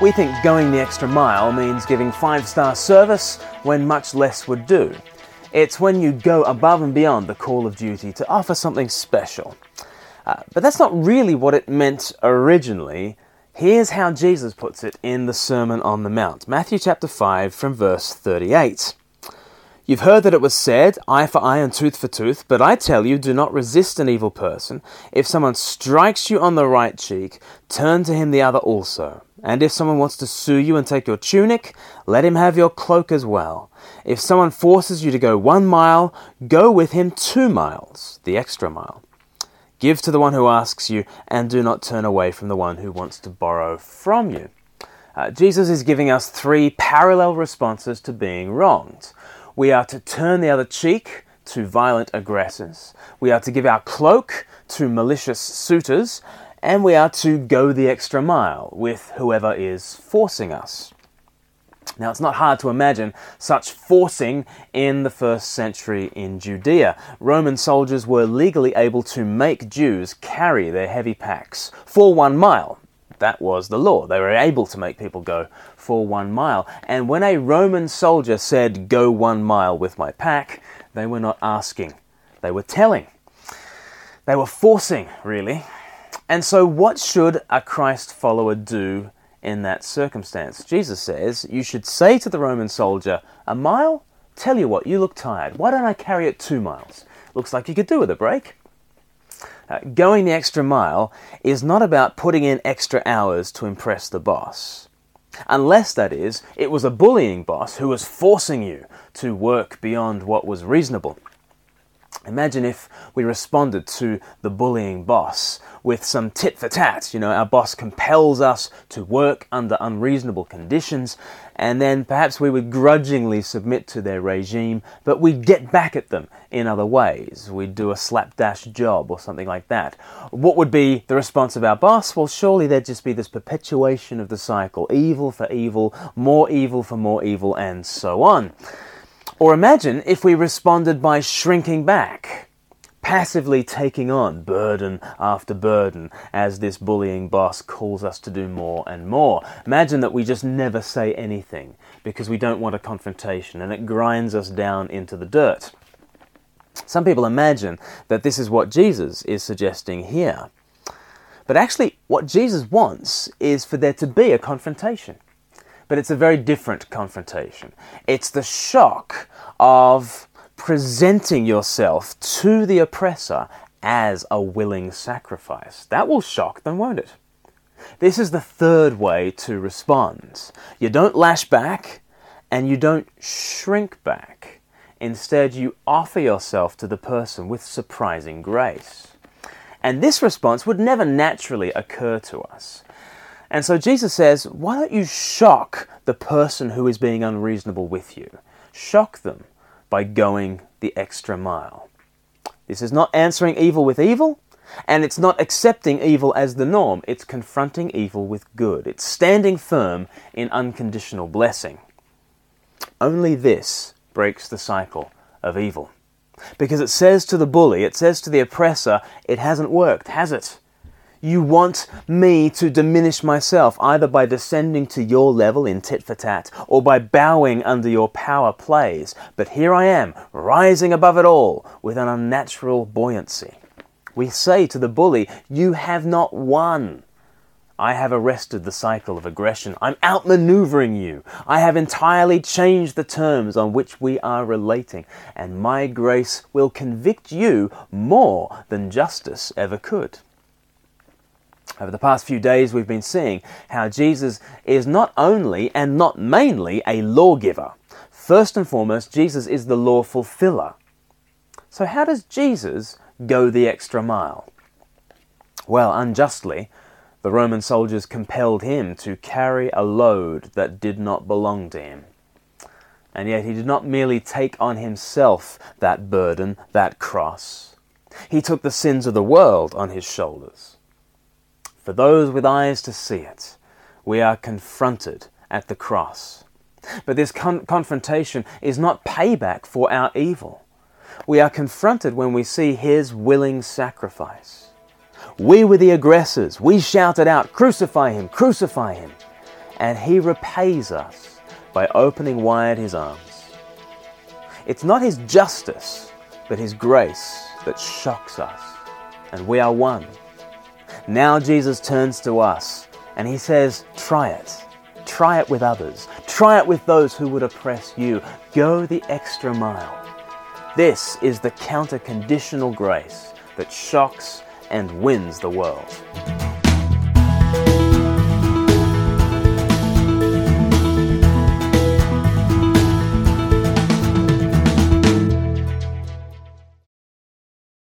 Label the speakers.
Speaker 1: We think going the extra mile means giving five star service when much less would do. It's when you go above and beyond the call of duty to offer something special. Uh, but that's not really what it meant originally. Here's how Jesus puts it in the Sermon on the Mount Matthew chapter 5 from verse 38. You've heard that it was said, eye for eye and tooth for tooth, but I tell you, do not resist an evil person. If someone strikes you on the right cheek, turn to him the other also. And if someone wants to sue you and take your tunic, let him have your cloak as well. If someone forces you to go one mile, go with him two miles, the extra mile. Give to the one who asks you, and do not turn away from the one who wants to borrow from you. Uh, Jesus is giving us three parallel responses to being wronged. We are to turn the other cheek to violent aggressors. We are to give our cloak to malicious suitors. And we are to go the extra mile with whoever is forcing us. Now, it's not hard to imagine such forcing in the first century in Judea. Roman soldiers were legally able to make Jews carry their heavy packs for one mile. That was the law. They were able to make people go for one mile. And when a Roman soldier said, Go one mile with my pack, they were not asking, they were telling. They were forcing, really. And so, what should a Christ follower do in that circumstance? Jesus says, You should say to the Roman soldier, A mile? Tell you what, you look tired. Why don't I carry it two miles? Looks like you could do with a break. Uh, going the extra mile is not about putting in extra hours to impress the boss. Unless, that is, it was a bullying boss who was forcing you to work beyond what was reasonable. Imagine if we responded to the bullying boss with some tit for tat. You know, our boss compels us to work under unreasonable conditions, and then perhaps we would grudgingly submit to their regime, but we'd get back at them in other ways. We'd do a slapdash job or something like that. What would be the response of our boss? Well, surely there'd just be this perpetuation of the cycle evil for evil, more evil for more evil, and so on. Or imagine if we responded by shrinking back, passively taking on burden after burden as this bullying boss calls us to do more and more. Imagine that we just never say anything because we don't want a confrontation and it grinds us down into the dirt. Some people imagine that this is what Jesus is suggesting here. But actually, what Jesus wants is for there to be a confrontation but it's a very different confrontation. It's the shock of presenting yourself to the oppressor as a willing sacrifice. That will shock them, won't it? This is the third way to respond. You don't lash back and you don't shrink back. Instead, you offer yourself to the person with surprising grace. And this response would never naturally occur to us. And so Jesus says, why don't you shock the person who is being unreasonable with you? Shock them by going the extra mile. This is not answering evil with evil, and it's not accepting evil as the norm. It's confronting evil with good. It's standing firm in unconditional blessing. Only this breaks the cycle of evil. Because it says to the bully, it says to the oppressor, it hasn't worked, has it? You want me to diminish myself, either by descending to your level in tit for tat, or by bowing under your power plays. But here I am, rising above it all, with an unnatural buoyancy. We say to the bully, You have not won. I have arrested the cycle of aggression. I'm outmaneuvering you. I have entirely changed the terms on which we are relating, and my grace will convict you more than justice ever could. Over the past few days, we've been seeing how Jesus is not only and not mainly a lawgiver. First and foremost, Jesus is the law fulfiller. So, how does Jesus go the extra mile? Well, unjustly, the Roman soldiers compelled him to carry a load that did not belong to him. And yet, he did not merely take on himself that burden, that cross. He took the sins of the world on his shoulders. For those with eyes to see it, we are confronted at the cross. But this con- confrontation is not payback for our evil. We are confronted when we see His willing sacrifice. We were the aggressors. We shouted out, Crucify Him, crucify Him. and He repays us by opening wide His arms. It's not His justice, but His grace that shocks us, and we are won. Now Jesus turns to us and He says, Try it. Try it with others. Try it with those who would oppress you. Go the extra mile. This is the counter conditional grace that shocks and wins the world.